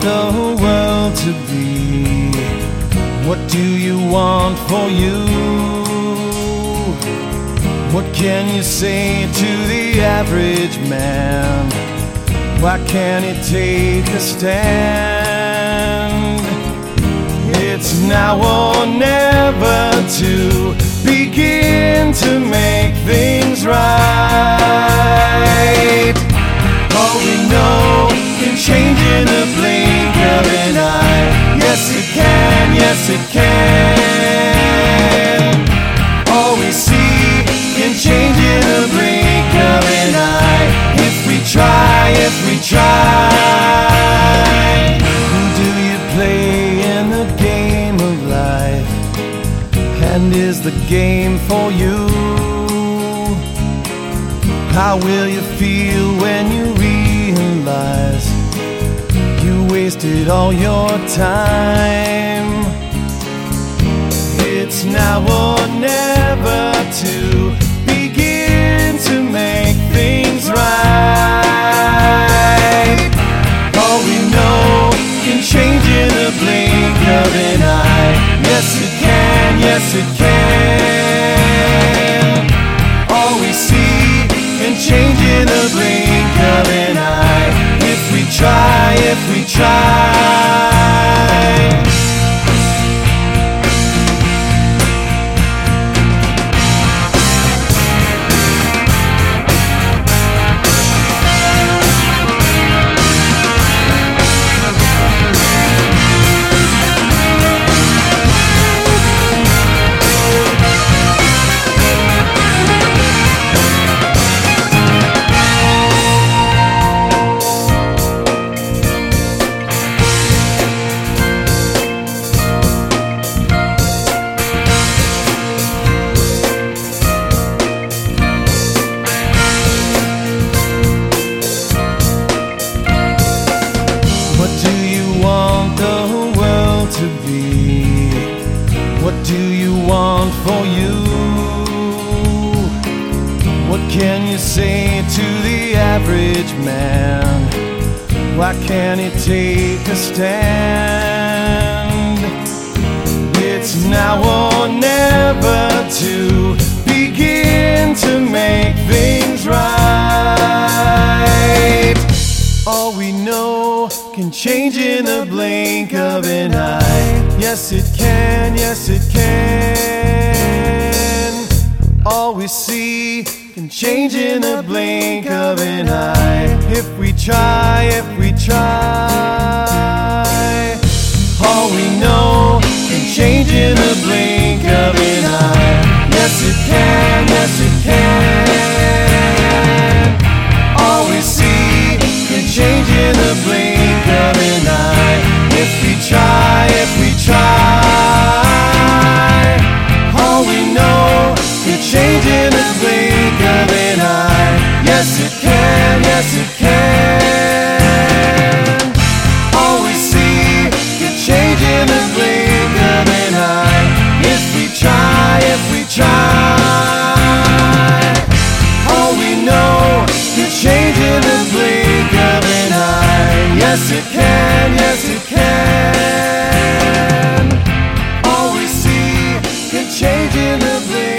The world to be? What do you want for you? What can you say to the average man? Why can't he take a stand? It's now or never to begin to make things right. Yes, it can. All we see can change in the blink of an eye. If we try, if we try. Who do you play in the game of life? And is the game for you? How will you feel when you realize you wasted all your time? Now or never to begin to make things right. All we know can change in a blink of an eye. Yes, it can, yes, it can. Want for you? What can you say to the average man? Why can't he take a stand? It's now or never to begin to make things right. All we know can change in the blink of an eye. Yes, it can, yes, it can. All we see can change in the blink of an eye. If we try, if we try. can, yes it can. All we see can change in the blink of an eye. If we try, if we try. All we know can change in the blink of an eye. Yes it can, yes it can. All we see can change in the blink.